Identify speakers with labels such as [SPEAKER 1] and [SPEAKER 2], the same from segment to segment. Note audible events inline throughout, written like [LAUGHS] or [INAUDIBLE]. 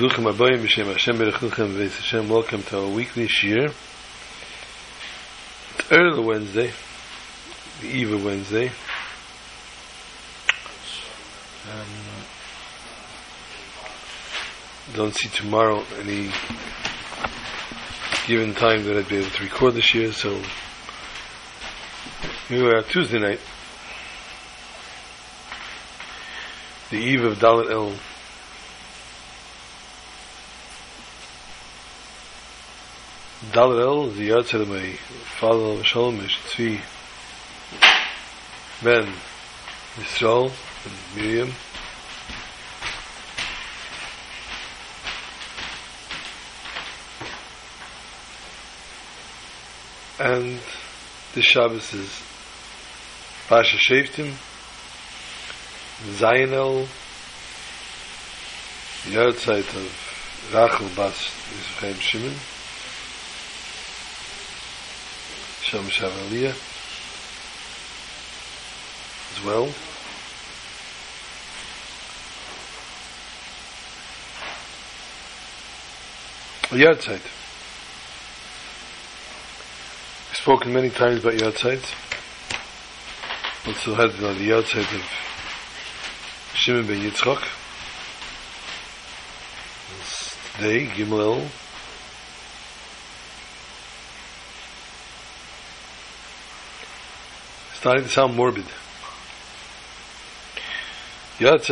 [SPEAKER 1] Bruchim Abayim B'Shem Hashem Berechuchem V'Ez Hashem Welcome to our weekly shiur. It's early Wednesday, the eve of Wednesday. Um, don't see tomorrow any given time that I'd be able to record this year, so we were Tuesday night, the eve of Dalit El dalwel zi yotzer mei fadl shalmish tzvi ben Yisrael ישראל Miriam. And the Shabbos is Pasha Shaftim Zainel the of Rachel Bas is Chaim Shimon. Shem Shavaliya as well. Yahrzeit. We've spoken many times about Yahrzeit. Also had the Yahrzeit of Shimon ben Yitzchak. It's today, Gimel starting to sound morbid. Yeah, it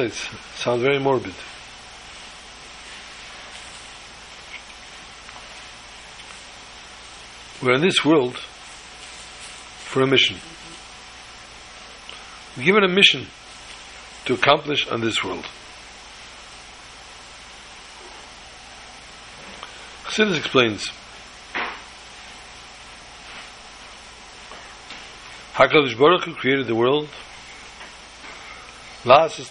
[SPEAKER 1] sounds very morbid. We're in this world for a mission. We're given a mission to accomplish on this world. Chassidus explains HaKadosh Baruch Hu created the world to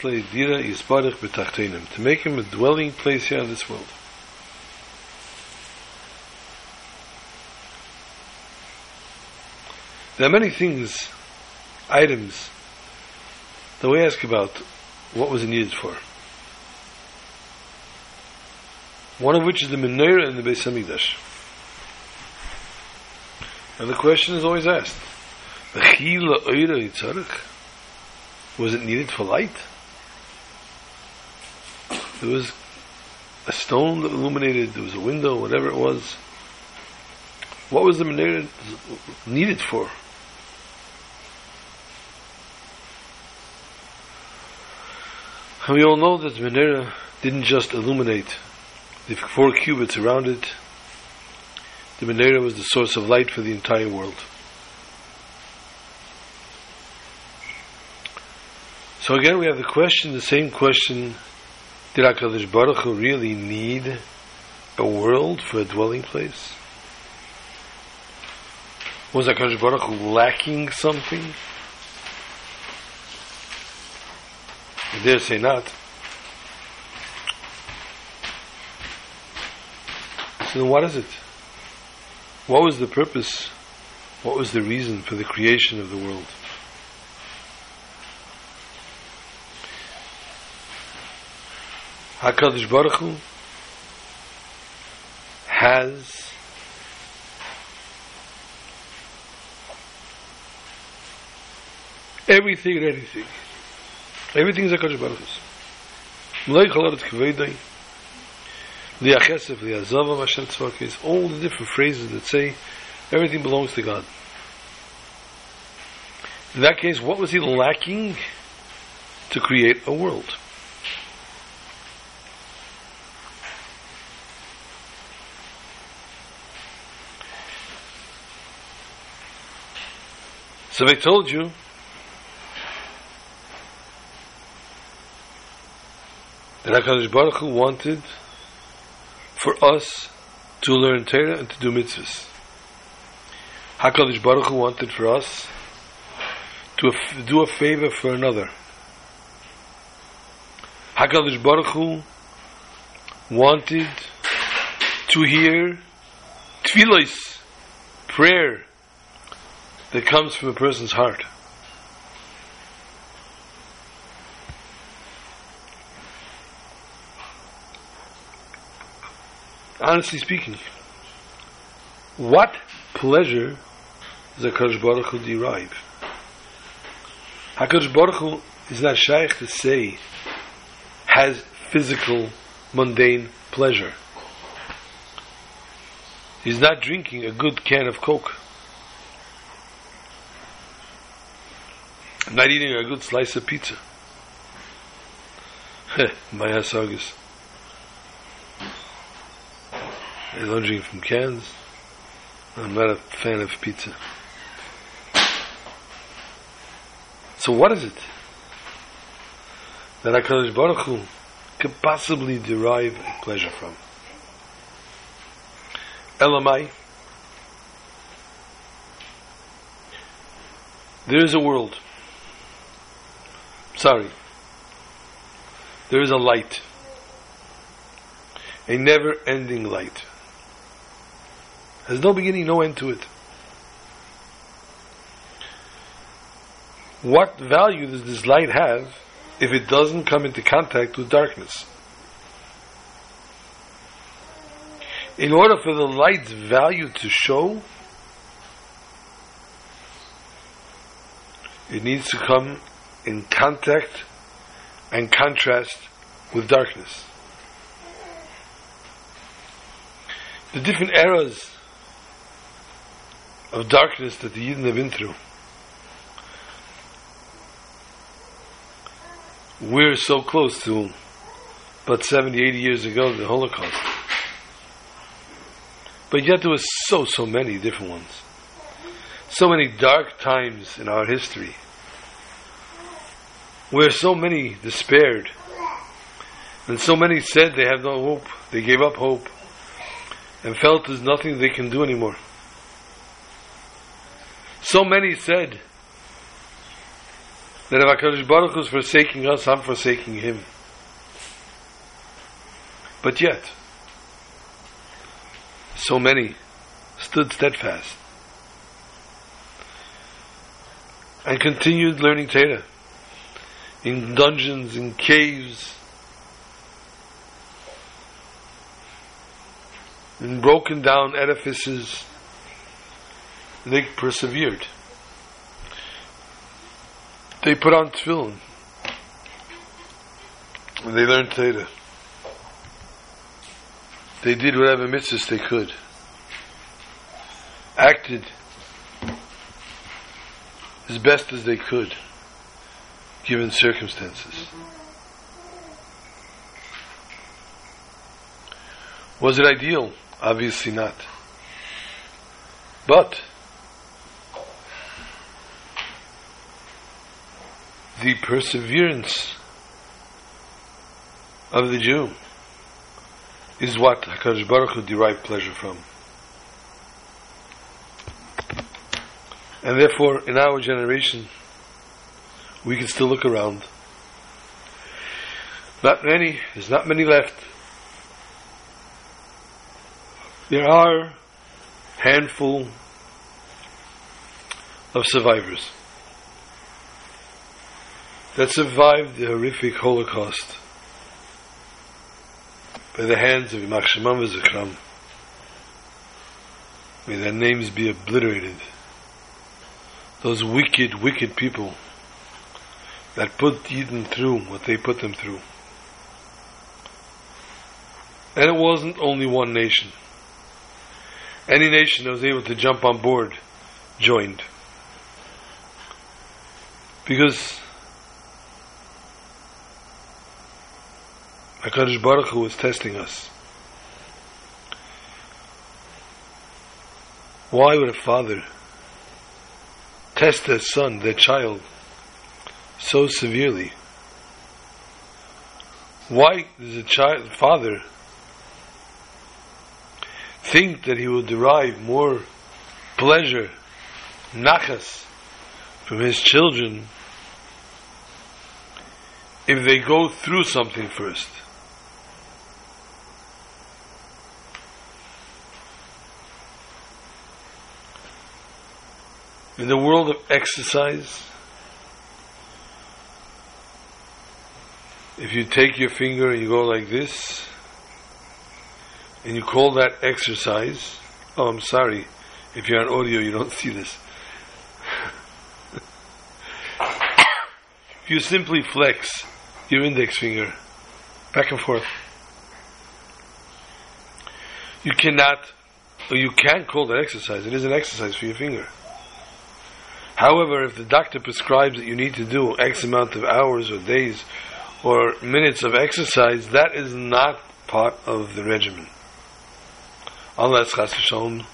[SPEAKER 1] make him a dwelling place here in this world. There are many things, items, that we ask about what was it needed for. One of which is the menorah in the Beis Hamikdash. And the question is always asked, was it needed for light? There was a stone that illuminated, there was a window, whatever it was. What was the menorah needed for? And we all know that the menorah didn't just illuminate the four cubits around it. The menorah was the source of light for the entire world. So again, we have the question, the same question: Did Hakadosh Baruch Hu really need a world for a dwelling place? Was Hakadosh Baruch Hu lacking something? I dare say not. So then, what is it? What was the purpose? What was the reason for the creation of the world? HaKadosh Baruch Hu has everything and anything. Everything is HaKadosh Baruch Hu's. Mlai Chalarat Kveidai Liachesef, Liazava, Mashem Tzvakis, all the different phrases that say everything belongs to God. In that case, what was he lacking to create a world? So I told you that HaKadosh Baruch Hu wanted for us to learn Torah and to do mitzvahs. HaKadosh Baruch Hu wanted for us to do a favor for another. HaKadosh Baruch Hu wanted to hear tefillos, prayer, that comes from a person's heart. honestly speaking, what pleasure does HaKadosh Baruch Hu derive? HaKadosh Baruch Hu is not shaykh to say has physical, mundane pleasure. He's not drinking a good can of Coke. Not eating a good slice of pizza. My hasagas. I don't drink from cans. I'm not a fan of pizza. So what is it that HaKadosh Baruch Hu could possibly derive pleasure from? Elamai. There is a world. Sorry. There is a light. A never ending light. There's no beginning, no end to it. What value does this light have if it doesn't come into contact with darkness? In order for the light's value to show, it needs to come in contact and contrast with darkness. The different eras of darkness that the Yidden have been through. We're so close to but 70, 80 years ago, the Holocaust. But yet there were so, so many different ones. So many dark times in our history where so many despaired and so many said they have no hope. They gave up hope and felt there's nothing they can do anymore. So many said that if HaKadosh Baruch is forsaking us, I'm forsaking him. But yet, so many stood steadfast and continued learning Torah in dungeons, in caves, in broken down edifices. They persevered. They put on tefillin. And they learned Torah. They did whatever mitzvahs they could. Acted as best as they could, given circumstances. Was it ideal? Obviously not. But the perseverance of the Jew is what HaKadosh Baruch Hu derived pleasure from. And therefore, in our generation, we can still look around. Not many, there's not many left. There are handful of survivors that survived the horrific Holocaust by the hands of Yimach Shemam V'Zichram. May their names be obliterated. Those wicked, wicked people that put Yidden through what they put them through. And it wasn't only one nation. Any nation that was able to jump on board joined. Because HaKadosh Baruch Hu is testing us. Why would a father test their son, their child, so severely? Why does a child, father think that he will derive more pleasure, nachas, from his children if they go through something first? In the world of exercise, if you take your finger and you go like this, and you call that exercise, oh, I'm sorry, if you're on audio, you don't [LAUGHS] see this. If you simply flex your index finger back and forth. You cannot, or you can call that exercise. It is an exercise for your finger. However, if the doctor prescribes that you need to do X amount of hours or days or minutes of exercise, that is not part of the regimen. Unless, chas v'shalom,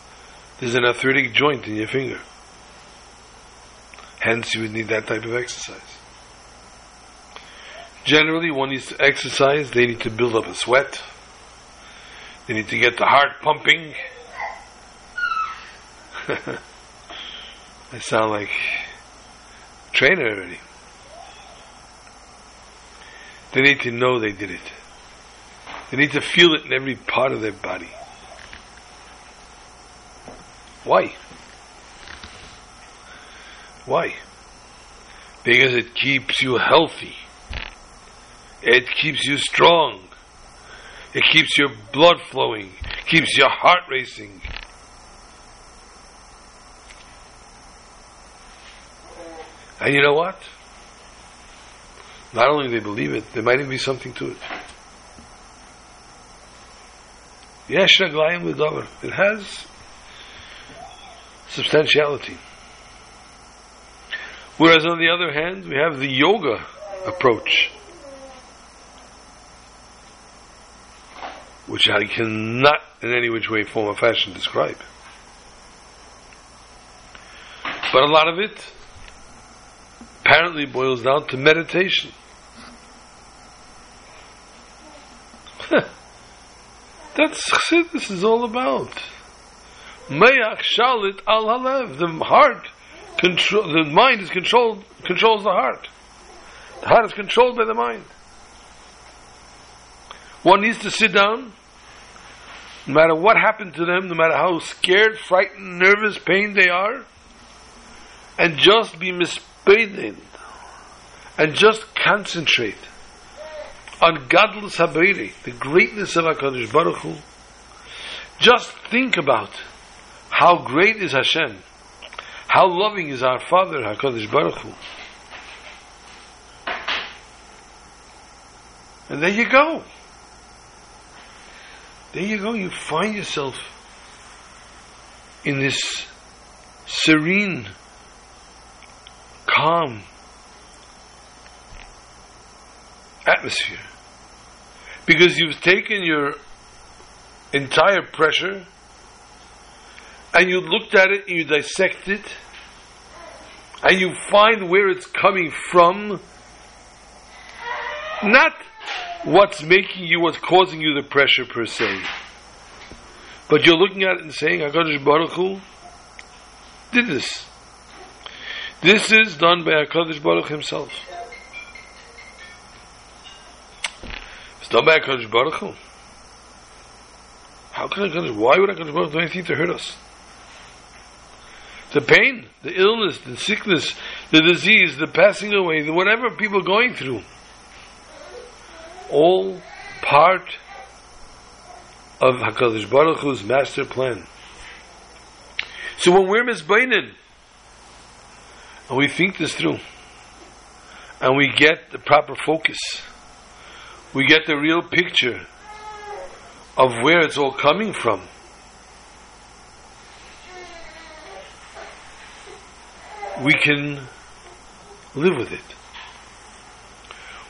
[SPEAKER 1] there's an arthritic joint in your finger. Hence, you would need that type of exercise. Generally, one needs to exercise, they need to build up a sweat, they need to get the heart pumping. [LAUGHS] I sound like trainer already. They need to know they did it. They need to feel it in every part of their body. Why? Why? Because it keeps you healthy. It keeps you strong. It keeps your blood flowing. Keeps your heart racing. And you know what? Not only do they believe it, there might even be something to it. Yesh raglayim l'davar. It has substantiality. Whereas on the other hand, we have the yoga approach, which I cannot in any which way, form, or fashion describe. But a lot of it apparently boils down to meditation. That's this is all about. Mayach shalit al halev. The heart, control, the mind is controlled, controls the heart. The heart is controlled by the mind. One needs to sit down, no matter what happened to them, no matter how scared, frightened, nervous, pained they are, and just be mispained, and just concentrate on godless Habriri, the greatness of HaKadosh Baruch Hu. Just think about how great is Hashem, how loving is our Father HaKadosh Baruch Hu. And there you go. There you go. You find yourself in this serene, calm atmosphere. Because you've taken your entire pressure and you looked at it and you dissect it and you find where it's coming from, not what's making you, what's causing you the pressure per se. But you're looking at it and saying, HaKadosh Baruch Hu did this. This is done by HaKadosh Baruch himself. Done by HaKadosh Baruch Hu. How can HaKadosh, why would HaKadosh Baruch do anything to hurt us? The pain, the illness, the sickness, the disease, the passing away, the whatever people are going through, all part of Hakadosh Baruch Hu's master plan. So when we're misbainin, and we think this through, and we get the proper focus, we get the real picture of where it's all coming from. We can live with it.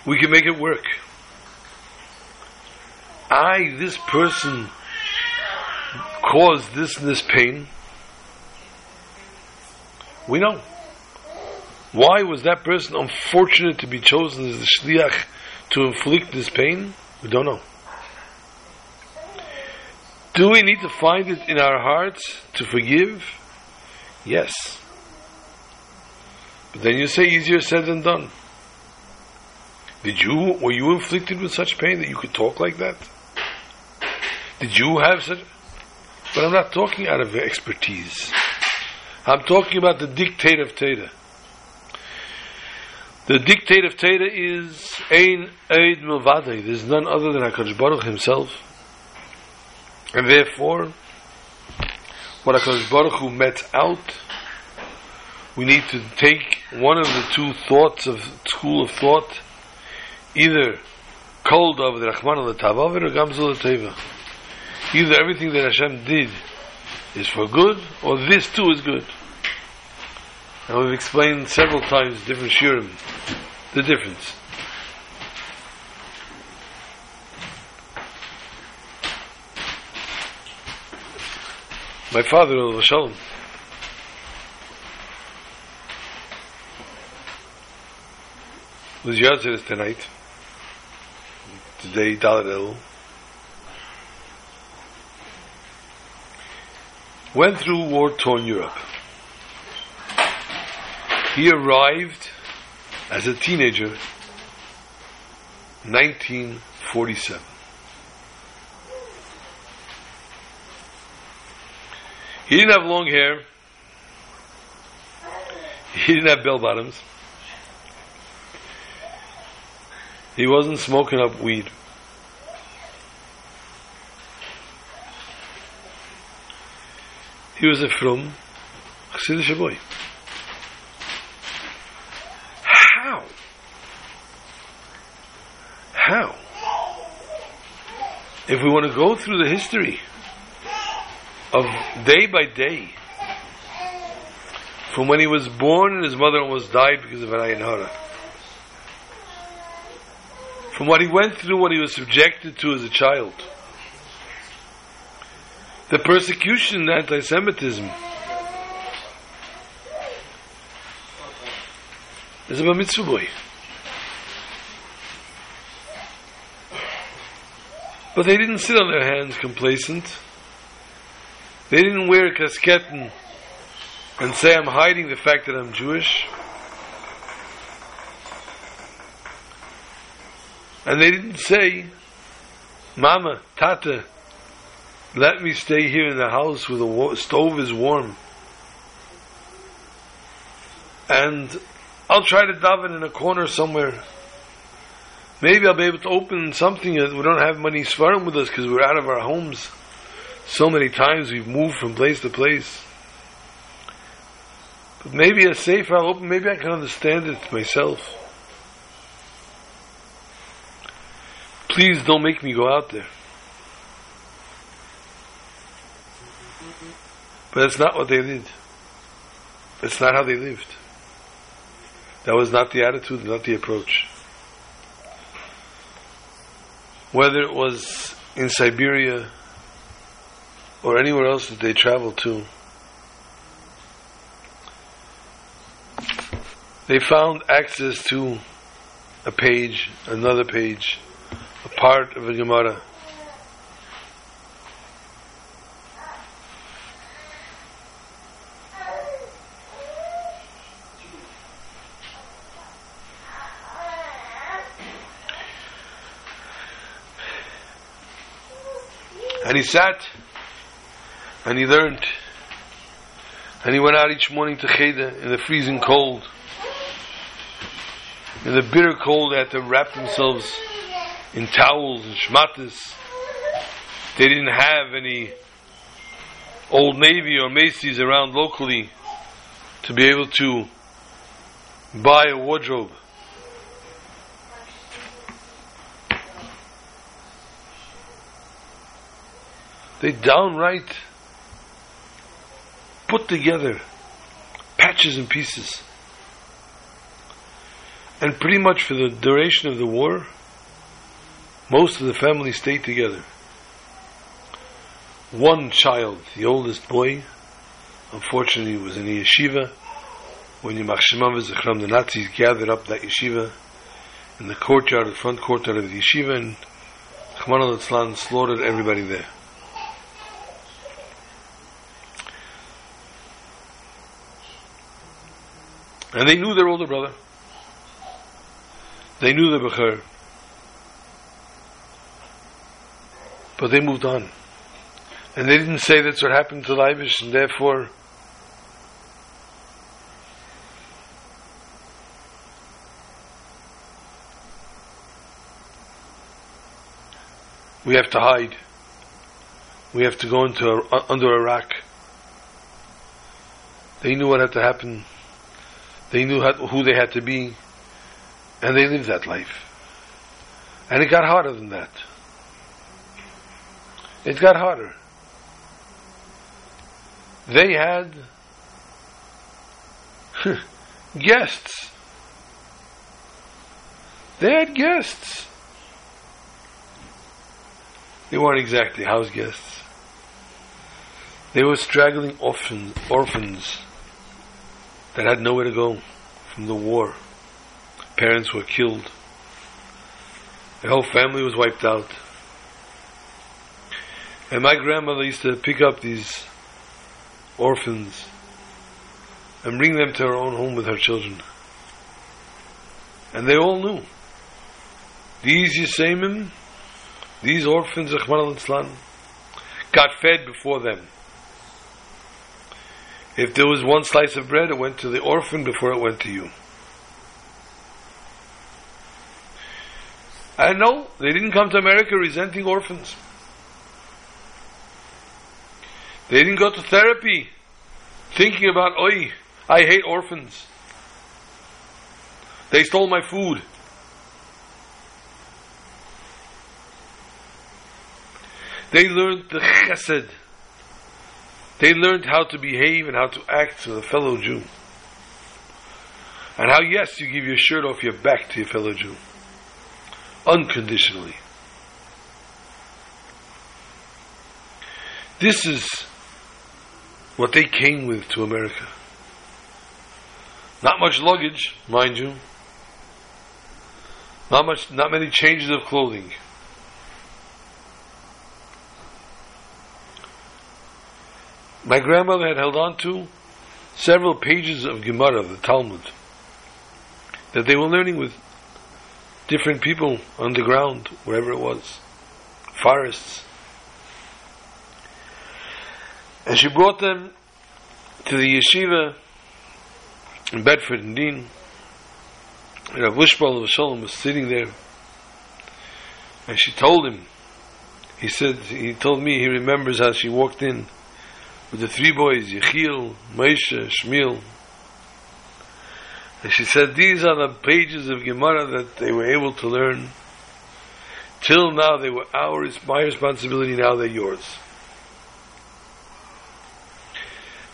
[SPEAKER 1] We can make it work. I, this person, caused this and this pain. We know. Why was that person unfortunate to be chosen as the shliach to inflict this pain? We don't know. Do we need to find it in our hearts to forgive? Yes. But then you say easier said than done. Did you, were you inflicted with such pain that you could talk like that? Did you have such? But I'm not talking out of expertise. I'm talking about the dictate of Teda. The dictate of Teda is Ein Eid Milvadei. There's none other than HaKadosh Baruch himself. And therefore, what HaKadosh Baruch Hu met out, we need to take one of the two thoughts of school of thought, either cold of the Rahman al Tavav or Gamzul Teva. Either everything that Hashem did is for good, or this too is good. And we've explained several times different shiurim, the difference. My father, Al Shalom, was yahrzeit tonight. Today, Dalit El. Went through war-torn Europe. He arrived as a teenager, 1947. He didn't have long hair. He didn't have bell bottoms. He wasn't smoking up weed. He was a from Chassidish boy. How? How? If we want to go through the history of day by day, from when he was born and his mother almost died because of an ayin hara, from what he went through, what he was subjected to as a child, the persecution and anti-Semitism is a mitzvah boy. But they didn't sit on their hands complacent. They didn't wear a kasketten and say, I'm hiding the fact that I'm Jewish. And they didn't say, Mama, Tata, let me stay here in the house where the stove is warm. And I'll try to daven in a corner somewhere. Maybe I'll be able to open something. that We don't have money svarim with us because we're out of our homes. So many times we've moved from place to place. But maybe a safe I'll open, maybe I can understand it myself. Please don't make me go out there. But that's not what they did. That's not how they lived. That was not the attitude, not the approach. Whether it was in Siberia, or anywhere else that they traveled to. They found access to a page, another page, a part of a Gemara. And he sat and he learned. And he went out each morning to Cheder in the freezing cold. In the bitter cold, they had to wrap themselves in towels and shmatas. They didn't have any Old Navy or Macy's around locally to be able to buy a wardrobe. They downright put together patches and pieces. And pretty much for the duration of the war, most of the family stayed together. One child, the oldest boy, unfortunately was in the yeshiva. When Yimach Zechram, the Nazis gathered up that yeshiva in the courtyard, the front courtyard of the yeshiva, and Chman al slaughtered everybody there. And they knew their older brother. They knew the Bechir. But they moved on. And they didn't say that's what happened to Leibish, and therefore we have to hide. we have to go into a, under Iraq. They knew what had to happen. They knew who they had to be, and they lived that life. And it got harder than that. It got harder. They had guests. They had guests. They weren't exactly house guests. They were straggling orphans, orphans that had nowhere to go from the war. Parents were killed. The whole family was wiped out. And my grandmother used to pick up these orphans and bring them to her own home with her children. And they all knew. These Yisaimim, these orphans, got fed before them. If there was one slice of bread, it went to the orphan before it went to you. And no, they didn't come to America resenting orphans. They didn't go to therapy thinking about, oi, I hate orphans. They stole my food. They learned the chesed. They learned how to behave and how to act with a fellow Jew. And how, yes, you give your shirt off your back to your fellow Jew. Unconditionally. This is what they came with to America. Not much luggage, mind you. Not much, not many changes of clothing. My grandmother had held on to several pages of Gemara, the Talmud, that they were learning with different people underground, wherever it was, forests. And she brought them to the yeshiva in Bedford and Dean. Rav Wishbal of Shalom was sitting there, and she told him. He said he told me he remembers how she walked in with the three boys, Yechiel, Moshe, Shmuel. And she said these are the pages of Gemara that they were able to learn. Till now they were ours, my responsibility, now they're yours.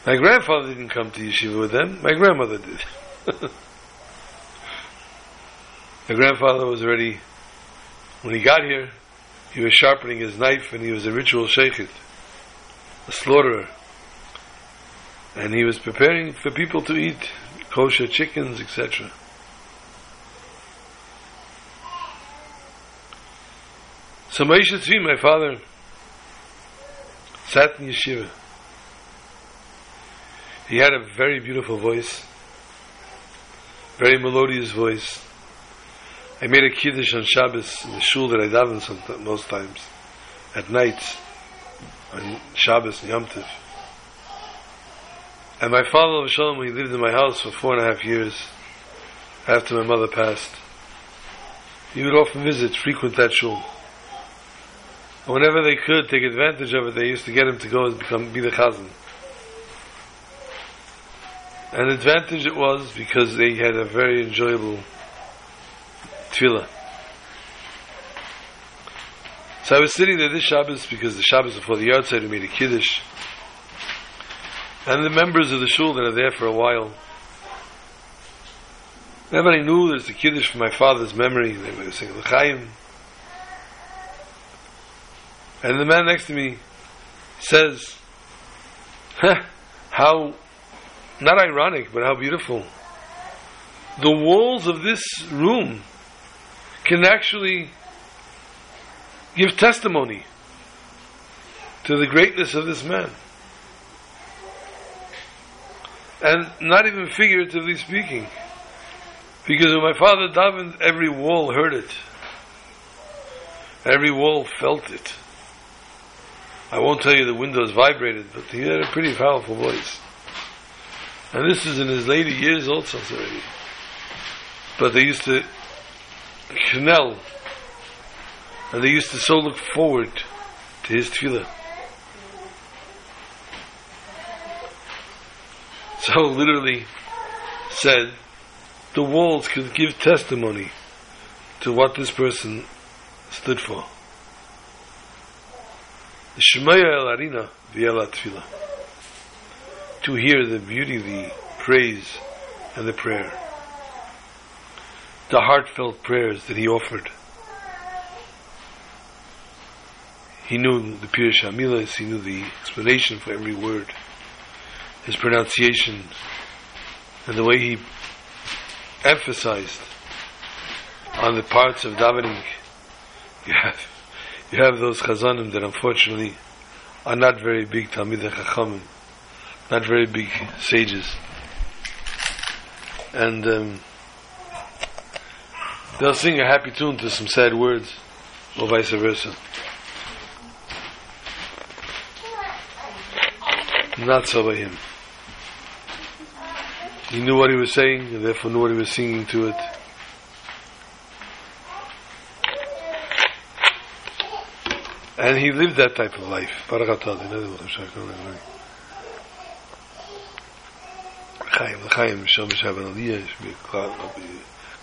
[SPEAKER 1] My grandfather didn't come to yeshiva with them. My grandmother did. [LAUGHS] My grandfather was already, when he got here, he was sharpening his knife and he was a ritual sheikhit, a slaughterer. And he was preparing for people to eat kosher chickens, etc. So Moshe Tzvi, my father, sat in yeshiva. He had a very beautiful voice, very melodious voice. I made a kiddush on Shabbos in the shul that I daven most times, at night, on Shabbos and Yom Tov. And my father, Shalom, he lived in my house for four and a half years after my mother passed. He would often visit, frequent that shul. And whenever they could take advantage of it, they used to get him to go and become be the chazan. An advantage it was because they had a very enjoyable tefillah. So I was sitting there this Shabbos because the Shabbos before the yahrzeit we made a kiddush. And the members of the shul that are there for a while. Everybody knew there's a kiddush for my father's memory. They were saying l'chaim. And the man next to me says, how not ironic, but how beautiful. The walls of this room can actually give testimony to the greatness of this man. And not even figuratively speaking. Because when my father davened, every wall heard it. Every wall felt it. I won't tell you the windows vibrated, but he had a pretty powerful voice. And this is in his later years also already. But they used to kneel, and they used to so look forward to his tefillah. So literally said, the walls could give testimony to what this person stood for. El arina. To hear the beauty, the praise, and the prayer. The heartfelt prayers that he offered. He knew the Pirush Hamilas, he knew the explanation for every word, his pronunciation, and the way he emphasized on the parts of davening. You have, you have those chazanim that unfortunately are not very big Talmid Chachamim, not very big sages. And um, they'll sing a happy tune to some sad words, or vice versa. Not so by him. He knew what he was saying, and therefore knew what he was singing to it. And he lived that type of life. Chaim, Chaim, Shomish have an aliyah,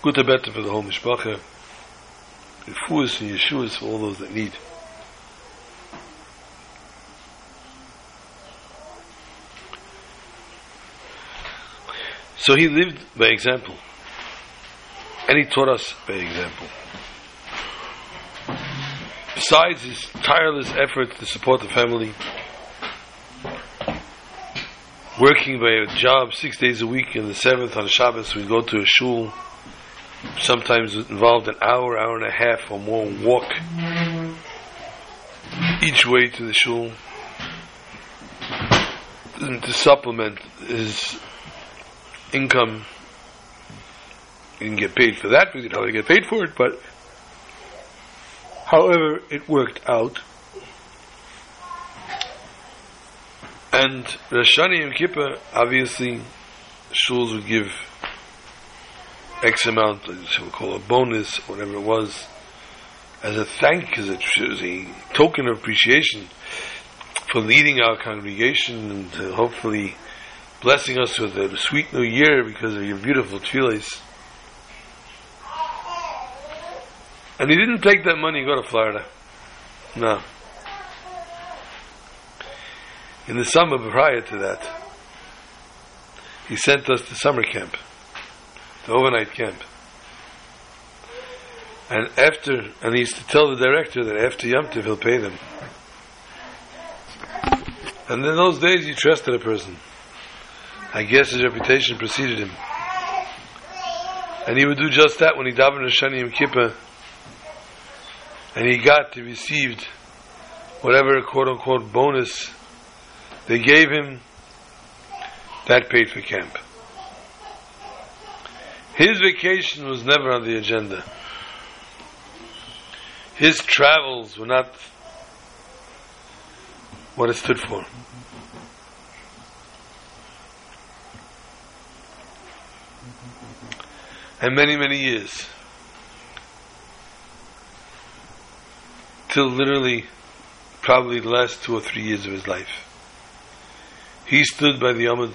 [SPEAKER 1] good to better for the whole mishpacha, refuahs and yeshuas for all those that need. So he lived by example. And he taught us by example. Besides his tireless efforts to support the family, working by a job six days a week, and the seventh on Shabbos we go to a shul, sometimes involved an hour, hour and a half or more walk each way to the shul to supplement his income. He didn't get paid for that. Didn't know how to get paid for it, but however, it worked out. And Rashani and Kippur, obviously, shuls would give X amount, shall we call a bonus, whatever it was, as a thank, as a, as a token of appreciation for leading our congregation and hopefully blessing us with a sweet new year because of your beautiful tefillahs. And he didn't take that money and go to Florida. No. In the summer prior to that, he sent us to summer camp, the overnight camp. And after, and he used to tell the director that after Yom Tov he'll pay them. And in those days you trusted a person. I guess his reputation preceded him. And he would do just that when he davened Shani Yom Kippur, and he got, he received whatever quote unquote bonus they gave him, that paid for camp. His vacation was never on the agenda. His travels were not what it stood for. And many, many years. Till literally, probably the last two or three years of his life. He stood by the Amud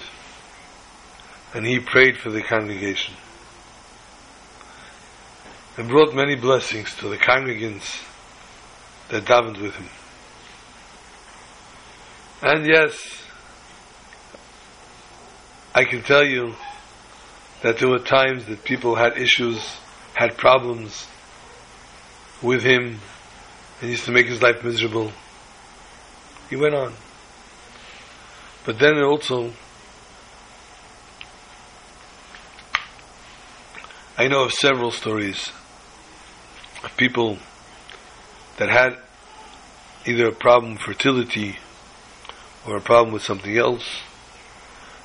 [SPEAKER 1] and he prayed for the congregation and brought many blessings to the congregants that davened with him. And yes, I can tell you that there were times that people had issues, had problems with him, and used to make his life miserable. He went on. But then also, I know of several stories of people that had either a problem with fertility or a problem with something else,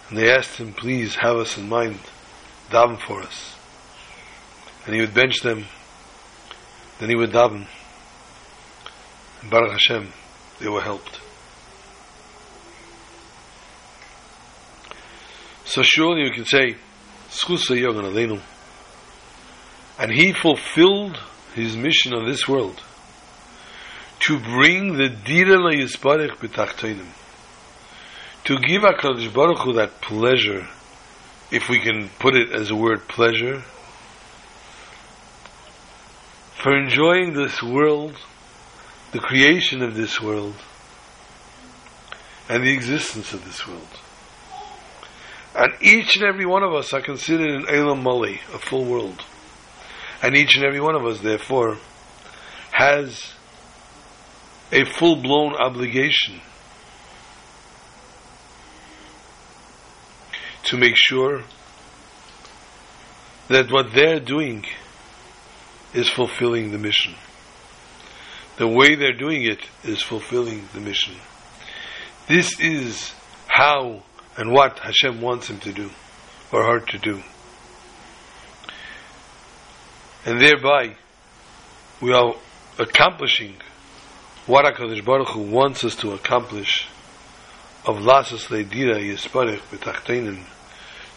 [SPEAKER 1] and they asked him, please have us in mind daven for us. And he would bench them, then he would daven. And Baruch Hashem, they were helped. So surely you can say, Yogan. And he fulfilled his mission on this world to bring the Dira La. To give HaKadosh Baruch Hu that pleasure if we can put it as a word, pleasure, for enjoying this world, the creation of this world, and the existence of this world. And each and every one of us are considered an Elam Mali, a full world. And each and every one of us, therefore, has a full blown obligation to make sure that what they're doing is fulfilling the mission. The way they're doing it is fulfilling the mission. This is how and what Hashem wants him to do, or her to do. And thereby, we are accomplishing what HaKadosh Baruch Hu wants us to accomplish of Lasas Leidira Yisparech B'Tachtenim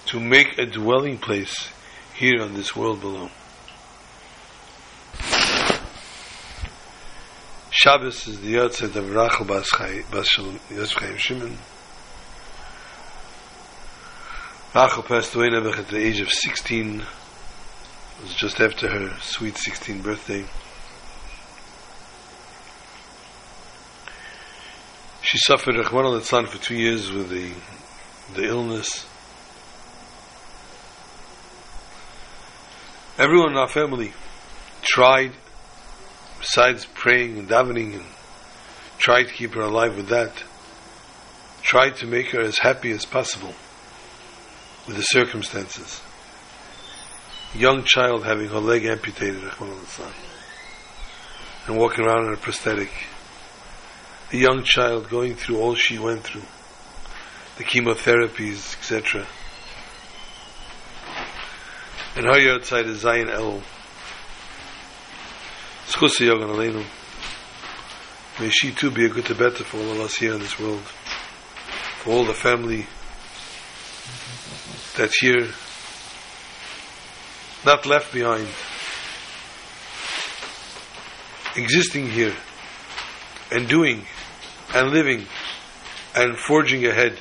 [SPEAKER 1] to make a dwelling place here on this world below. Shabbos is the yahrzeit of Rachel Bas Chaim Shimon. Rachel passed away at the age of 16. It was just after her sweet 16th birthday. She suffered Rahman al for two years with the, the illness. Everyone in our family tried, besides praying and davening, and tried to keep her alive with that, tried to make her as happy as possible with the circumstances. A young child having her leg amputated, and walking around in a prosthetic the young child going through all she went through, the chemotherapies, etc. And her outside is Zion El. Schusse Yogan Aleinu. May she too be a good Tibetan for all of us here in this world. For all the family that's here, not left behind, existing here, and doing and living and forging ahead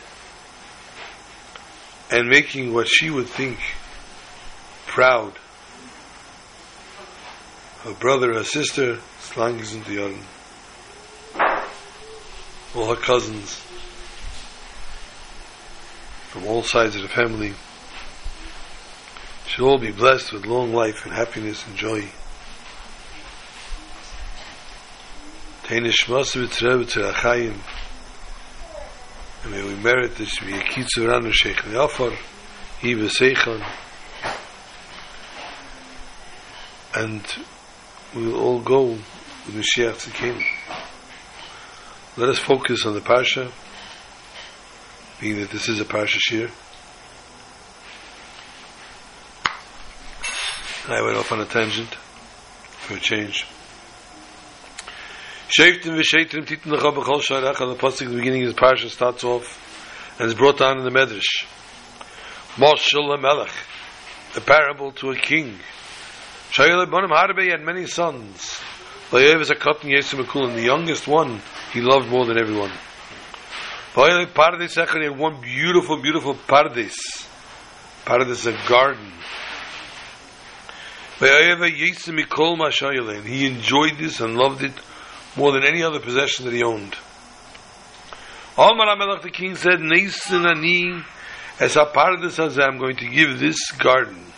[SPEAKER 1] and making what she would think proud. Her brother, her sister, Slang isn't the other. All her cousins from all sides of the family should all be blessed with long life and happiness and joy. And may we merit this to be a kitzur anu Sheikh Neofor, he v'seichon. And we will all go with Mashiach Tzidkenu. Let us focus on the Parsha, being that this is a Parsha shiur. I went off on a tangent for a change. Shoftim v'sheitrim titin lecha b'chol sharach the pasuk the beginning of the parsha starts off and is brought down in the medrash. Moshel melech, a parable to a king. Shayel bonim harbe had many sons. Layev is a cotton yesim and the youngest one he loved more than everyone. Layev pardes echad had one beautiful, beautiful pardes. Pardes is a garden. Ma He enjoyed this and loved it more than any other possession that he owned. Omar HaMelech, the king said, Neisin ani, as a part of this I'm going to give this garden.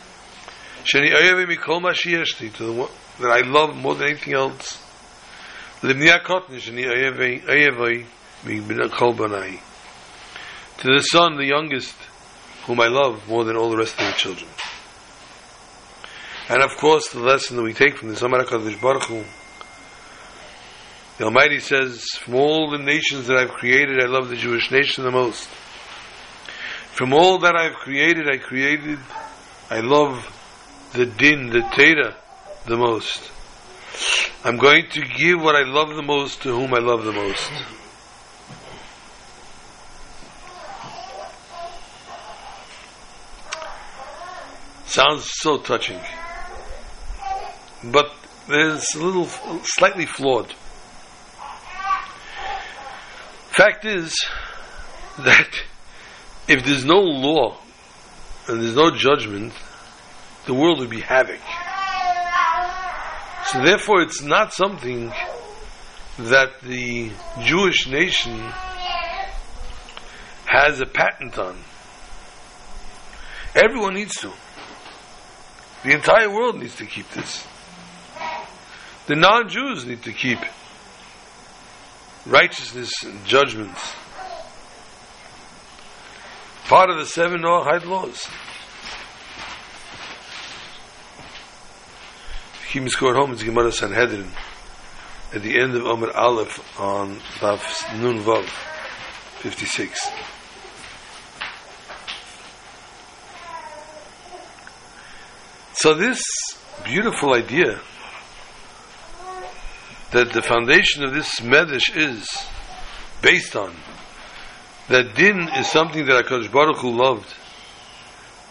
[SPEAKER 1] Sheni oyevi mikol mashiyeshti, to the one that I love more than anything else. Limnia kotni, sheni oyevi, oyevi, mikol banai. To the son, the youngest, whom I love more than all the rest of the children. And of course, the lesson that we take from this, Amar HaKadosh Baruch Hu, the Almighty says, From all the nations that I've created, I love the Jewish nation the most. From all that I've created, I created, I love the din, the Teda, the most. I'm going to give what I love the most to whom I love the most. Sounds so touching. But there's a little slightly flawed. Fact is [LAUGHS] that if there's no law and there's no judgment, the world would be havoc. So therefore, it's not something that the Jewish nation has a patent on. Everyone needs to. The entire world needs to keep this. The non-Jews need to keep righteousness and judgments. Part of the seven Noahide laws. Keep score home, it's Gemara Sanhedrin at the end of Omer Aleph on Daf Nun Vav 56. So this beautiful idea that the foundation of this medrash is based on that din is something that HaKadosh Baruch Hu loved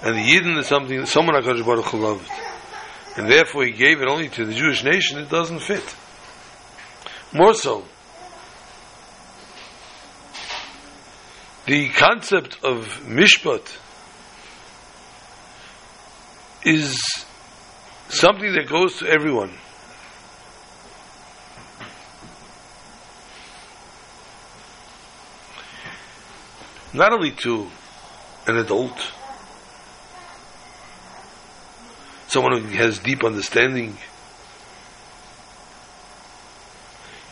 [SPEAKER 1] and the Yidden is something that someone HaKadosh Baruch Hu loved and therefore he gave it only to the Jewish nation, it doesn't fit. More so, the concept of mishpat is something that goes to everyone. Not only to an adult, someone who has deep understanding,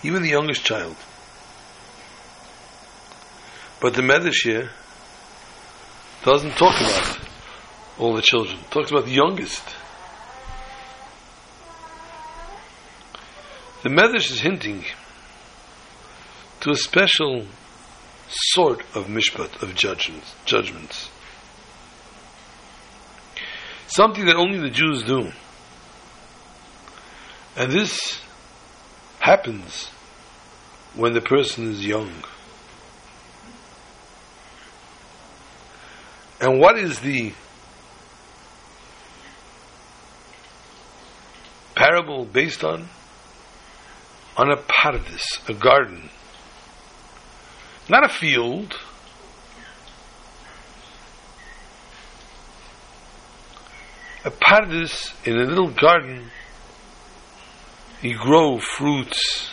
[SPEAKER 1] even the youngest child. But the Medrash here doesn't talk about all the children. It talks about the youngest. The Medrash is hinting to a special sort of mishpat, of judgments. judgments. Something that only the Jews do. And this happens when the person is young. And what is the parable based on? On a paradis, a garden. Not a field. A paradis in a little garden. You grow fruits,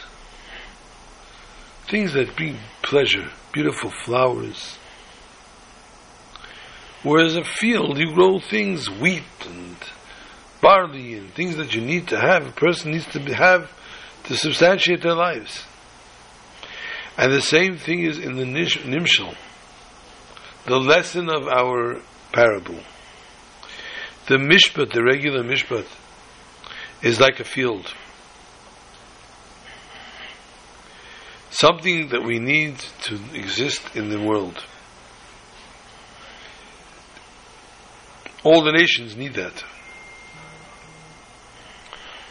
[SPEAKER 1] things that bring pleasure, beautiful flowers. Whereas a field, you grow things, wheat and barley and things that you need to have, a person needs to have to substantiate their lives. And the same thing is in the Nimshal, the lesson of our parable. The Mishpat, the regular Mishpat, is like a field. Something that we need to exist in the world. All the nations need that.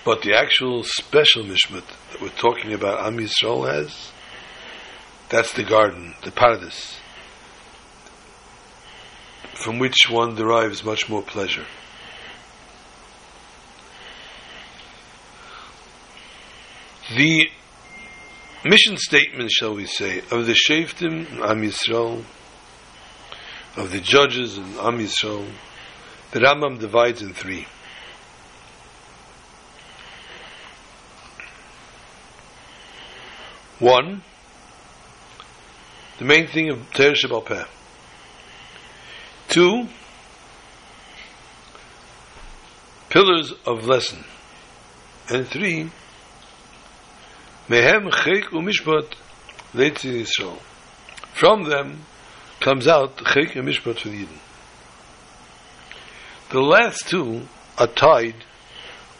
[SPEAKER 1] But the actual special mishpat that we're talking about Am Yisrael has, that's the garden, the paradise, from which one derives much more pleasure. The mission statement, shall we say, of the Shoftim, Am Yisrael, of the judges and Am Yisrael, the Rambam divides in three. One, the main thing of Torah Shabbal Peh. Two, pillars of lesson. And three, Mehem Chek u'Mishpat Leitzin Yisrael. From them comes out Chek and Mishpat for the Yidden. The last two are tied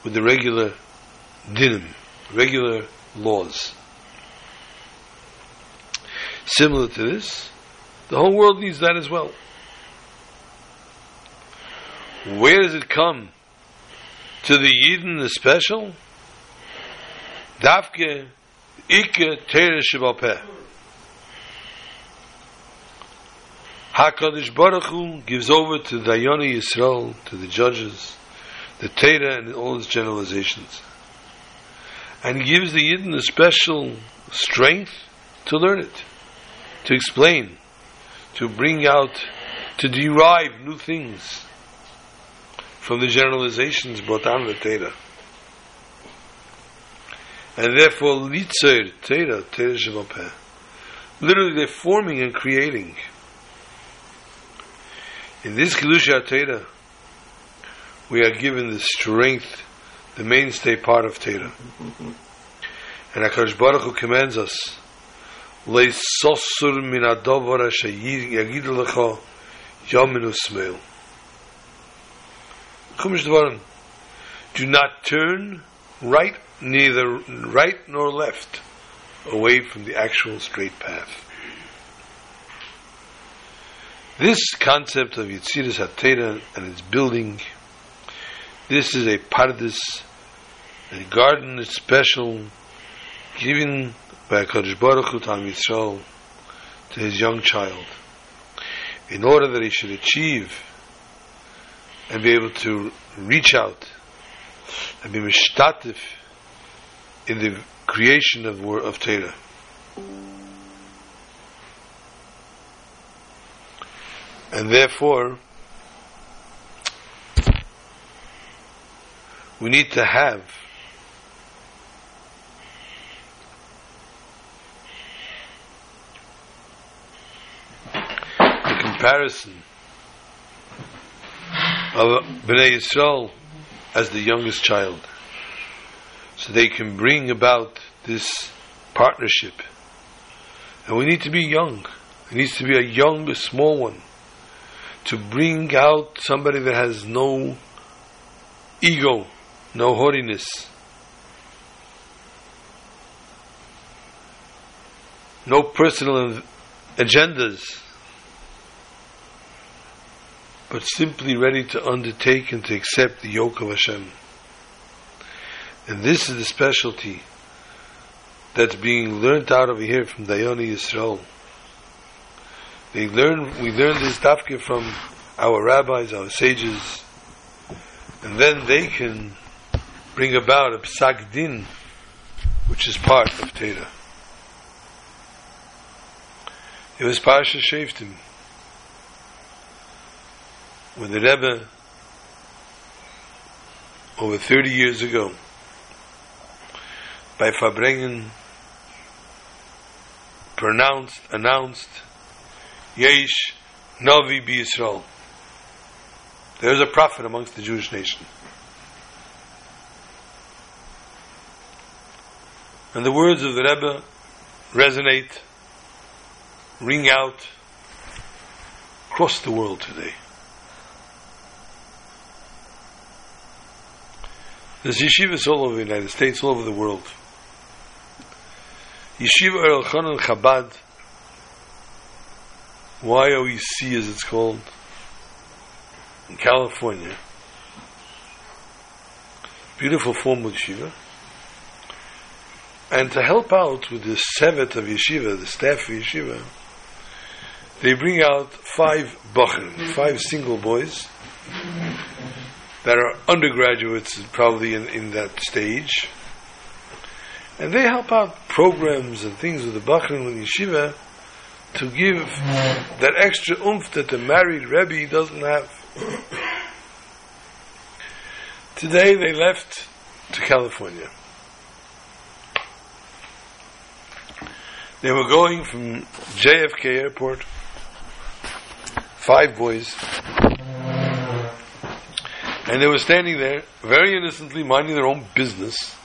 [SPEAKER 1] with the regular dinim, regular laws. Similar to this, the whole world needs that as well. Where does it come? To the Yidden, the special? Dafke Ike Tere Shabal HaKadosh Baruch Hu gives over to the Dayani Yisrael, to the judges, the Torah and all its generalizations. And gives the Yidden a special strength to learn it to explain, to bring out to derive new things from the generalizations brought down the Torah. And therefore, litzer, Torah, Torah Shabbat Literally, they're forming and creating. In this Kedusha Torah, we are given the strength, the mainstay part of Torah. And HaKadosh Baruch Hu commands us, Leisosur min adovar asher yagid lecha yamin usmeil. Chumash Dvarim. Do not turn right, neither right nor left, away from the actual straight path. This concept of Yitziris HaTeira and its building, this is a pardis, a garden special, given by HaKadosh Baruch Hu Tam Yisrael to his young child, in order that he should achieve and be able to reach out and be mishtatif in the creation of of Torah. And therefore, we need to have a comparison of Bnei Yisrael as the youngest child. So they can bring about this partnership. And we need to be young. It needs to be a young, a small one. To bring out somebody that has no ego, no haughtiness. No personal agendas but simply ready to undertake and to accept the yoke of Hashem. And this is the specialty that's being learned out over here from Dayoni Yisrael. They learn, we learn this dafka from our rabbis, our sages, and then they can bring about a psak din, which is part of Torah. It was Parsha Shoftim when the Rebbe, over 30 years ago, by Farbrengen, pronounced, announced, Yesh Navi Yisrael. There's a prophet amongst the Jewish nation. And the words of the Rebbe resonate, ring out, across the world today. There's yeshivas all over the United States, all over the world. Yeshiva El Chanan Chabad, YOEC as it's called, in California. Beautiful form of yeshiva. And to help out with the sevet of yeshiva, the staff of yeshiva, they bring out five bachrim, five single boys, that are undergraduates probably in, in that stage. And they help out programs and things with the Bachrin and Yeshiva to give that extra oomph that the married Rebbe doesn't have. Today they left to California. They were going from JFK Airport, five boys, and they were standing there, very innocently minding their own business.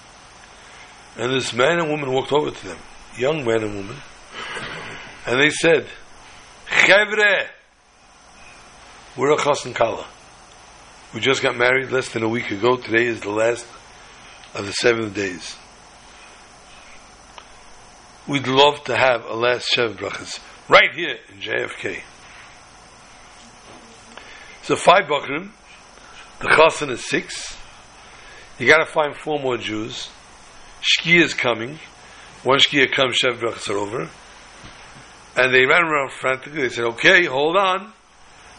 [SPEAKER 1] And this man and woman walked over to them, young man and woman, and they said, Chevre, we're a chassan kala. We just got married less than a week ago. Today is the last of the seven days. We'd love to have a last Shev brachas right here in JFK. So five bakrim, the chassan is six. You got to find four more Jews. Shkia is coming. One Shkia comes, Shev brachas are over. And they ran around frantically. They said, okay, hold on.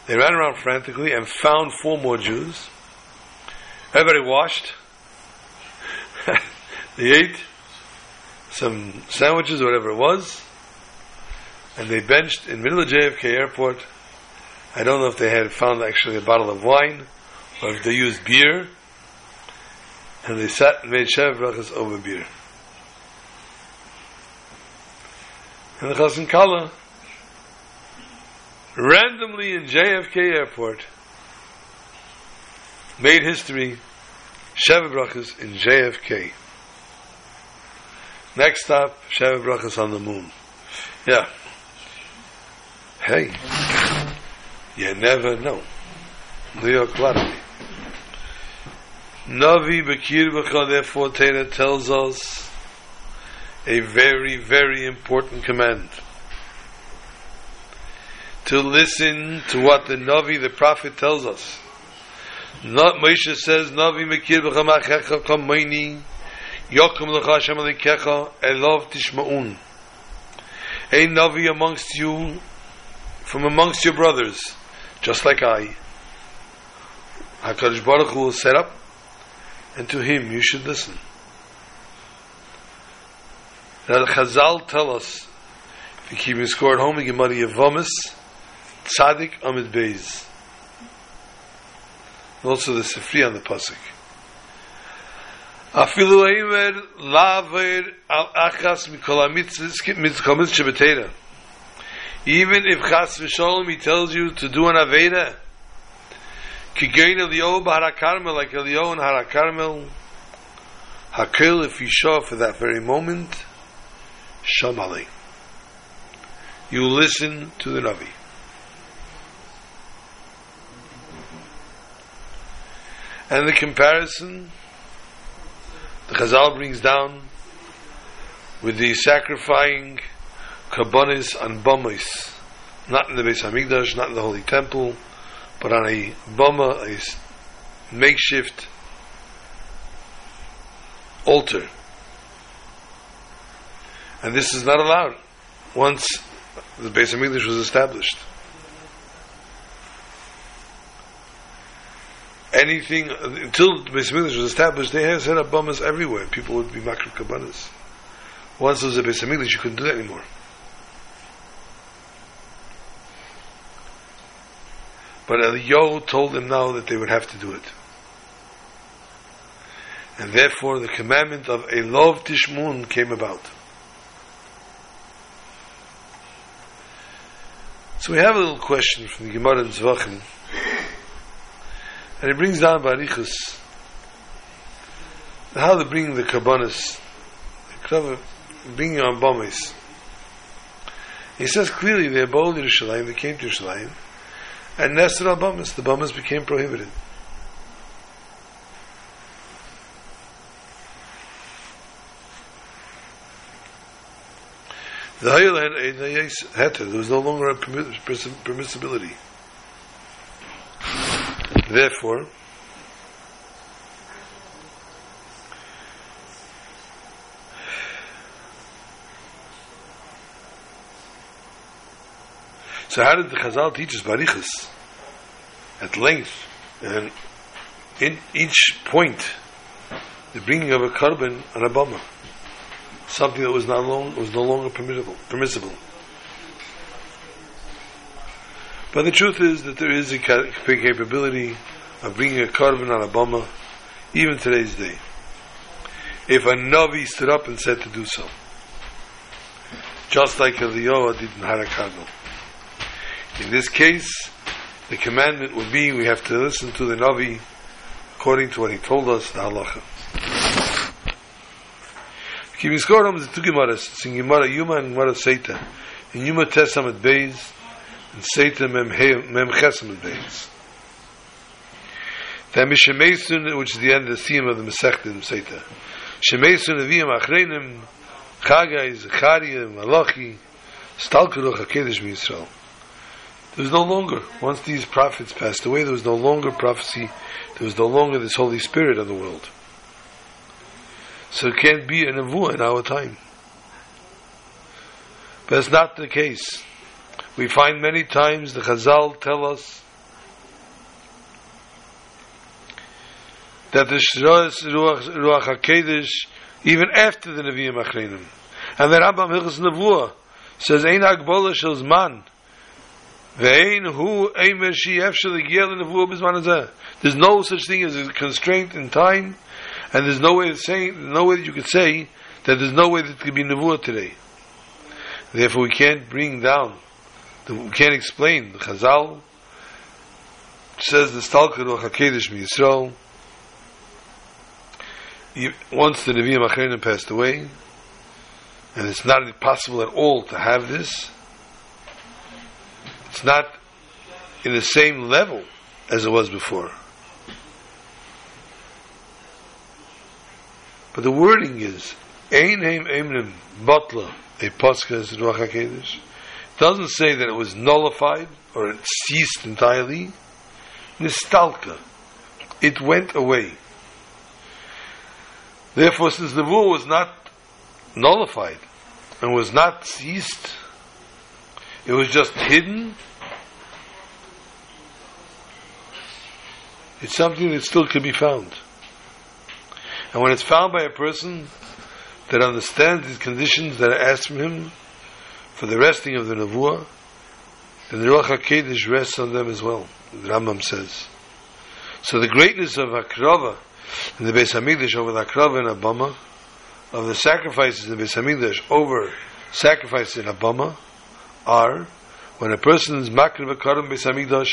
[SPEAKER 1] They ran around frantically and found four more Jews. Everybody washed. [LAUGHS] they ate some sandwiches or whatever it was. And they benched in the middle of JFK airport I don't know if they had found actually a bottle of wine or if they used beer. And they sat and made Sheva Brachas over beer. And the Chassan Kala, randomly in JFK airport, made history, Sheva Brachas in JFK. Next stop, Sheva Brachas on the moon. Yeah. Hey, you never know. New York Lottery. Navi Bekir B'cha, therefore Torah tells us a very, very important command. To listen to what the Navi, the prophet, tells us. Not Moshe says, Navi Bekir B'cha Machecha Kamayni Yokum L'cha Hashem Alikecha Elov Tishma'un A Navi amongst you, from amongst your brothers, just like I. HaKadosh Baruch Hu will set up and to him you should listen. Now the Chazal tell us, if you keep your score at home, you get money Yavamis, Tzadik Amid Beis. Also the Sifri on the Pasuk. Afilu Eimer Laver Al Achas Mikol HaMitzkol Mitzvah Even if Chas V'Sholem he tells you to do an Aveda, Kigain Eliyahu Bahara Carmel, like Eliyahu and Hara Carmel, Hakil, if you show for that very moment, Shamali. You listen to the Navi. And the comparison, the Chazal brings down with the sacrificing Kabbanis and Bomis, not in the Beis Hamikdash, not in the Holy Temple, but on a bama, a makeshift altar. And this is not allowed once the base of Hamikdash was established. Anything until the base of Hamikdash was established, they had set up bombas everywhere. People would be makriv kabbanas. Once there was a base of Hamikdash, you couldn't do that anymore. But Eliyahu told them now that they would have to do it. And therefore the commandment of Elov Tishmun came about. So we have a little question from the Gemara in Zvachim. And it brings down Barichus how they bring the Kabbanis, bringing on Bomis. He says clearly they abode in Yerushalayim, they came to Yerushalayim, and Nesr al Bamas, the Bamas became prohibited. The Hayel had there was no longer a permissibility. Therefore, So how did the Chazal teach us Barichas? At length, and in each point, the bringing of a carbon and a bama, something that was not long, was no longer permissible. permissible. But the truth is that there is a capability of bringing a carbon on a bama, even today's day. If a Navi stood up and said to do so, just like Eliyahu did in Harakadol. In this case, the commandment would be we have to listen to the Navi according to what he told us, the halacha. Kimiskoram is the two Gemaras, in Gemara Yuma and Gemara Seita. In Yuma Tesam at Beis, and Seita Mem Chesam at Beis. Then Mishemesun, which is the end of the theme of the Masechta in Seita. Shemesun Aviyam Achreinim, Chagai, Zechariah, Malachi, Stalkeruch HaKedesh Yisrael. There was no longer, once these prophets passed away, there was no longer prophecy, there was no longer this Holy Spirit of the world. So it can't be a nevuah in our time. But it's not the case. We find many times the Chazal tell us that the Shroas Ruach Ruach HaKedesh, even after the Nevi'im Achreinim, and the Rambam Hilchas Nevuah says, Ein Agbola Shel Zman, There's no such thing as a constraint in time, and there's no way of saying, no way that you could say that there's no way that it could be nevuah today. Therefore, we can't bring down, we can't explain. The Chazal says the Stalker Ruach HaKedesh Yisrael, once the Nevi'im Achrenim passed away, and it's not possible at all to have this, it's not in the same level as it was before. But the wording is, Ein Emrim Butler, a HaKedesh, doesn't say that it was nullified or it ceased entirely. Nistalka. It went away. Therefore, since the rule was not nullified and was not ceased, it was just hidden. It's something that still can be found. And when it's found by a person that understands these conditions that are asked from him for the resting of the Nevuah, then the Ruach HaKedesh rests on them as well, the Rambam says. So the greatness of Akrava in the Beis Hamikdash over the Akrava and Abama, of the sacrifices in the Beis Hamikdash over sacrifices in Abama, are when a person is Makr Vakarim Beis Hamikdash,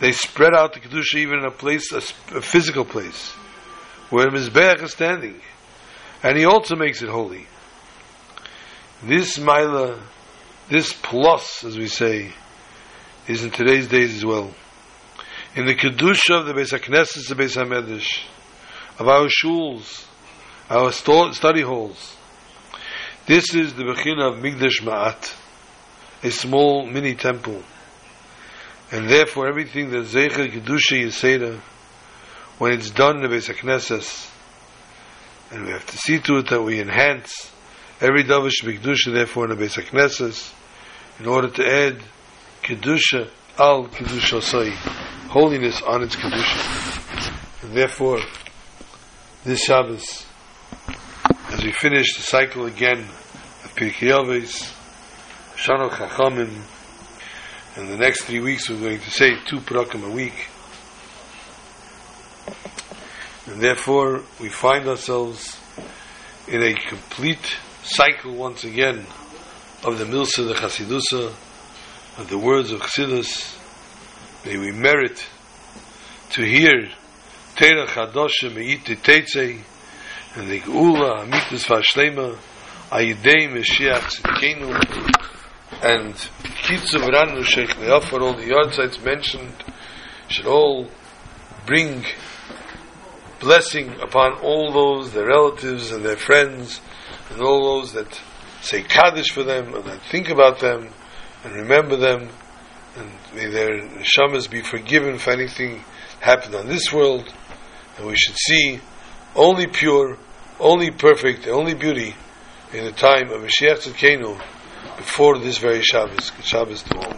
[SPEAKER 1] they spread out the Kedusha even in a place, a, a physical place, where Mizbeach is standing. And he also makes it holy. This Maila, this plus, as we say, is in today's days as well. In the Kedusha of the Beis HaKnesses, the Beis HaMedrash, of our shuls, our study halls, this is the Bechina of Migdash Ma'at, a small mini temple. And therefore everything that Zecher Kedusha Yisera, when it's done in the Beis HaKnesses, and we have to see to it that we enhance every Davish Kedusha, therefore in the Beis HaKnesses, in order to add Kedusha al Kedusha Sai, holiness on its Kedusha. And therefore, this Shabbos, as we finish the cycle again of Pirkei Avos, Shana Chachamim, in the next three weeks we're going to say two parakim a week. And therefore we find ourselves in a complete cycle once again of the Milsa, the Chasidusa, of the words of Chassidus. May we merit to hear Teira Chadosha Me'iti Teitzei and the Geula Amitis Vashlema Ayidei Meshiach Tzidkenu and Kitzuv Ranu Sheikh Leofar, all the yard mentioned, should all bring blessing upon all those, their relatives and their friends, and all those that say Kaddish for them, and that think about them, and remember them, and may their neshamas be forgiven for anything happened on this world, and we should see only pure, only perfect, only beauty in the time of Mashiach Tzidkenu before this very Shabbos. Shabbos to all.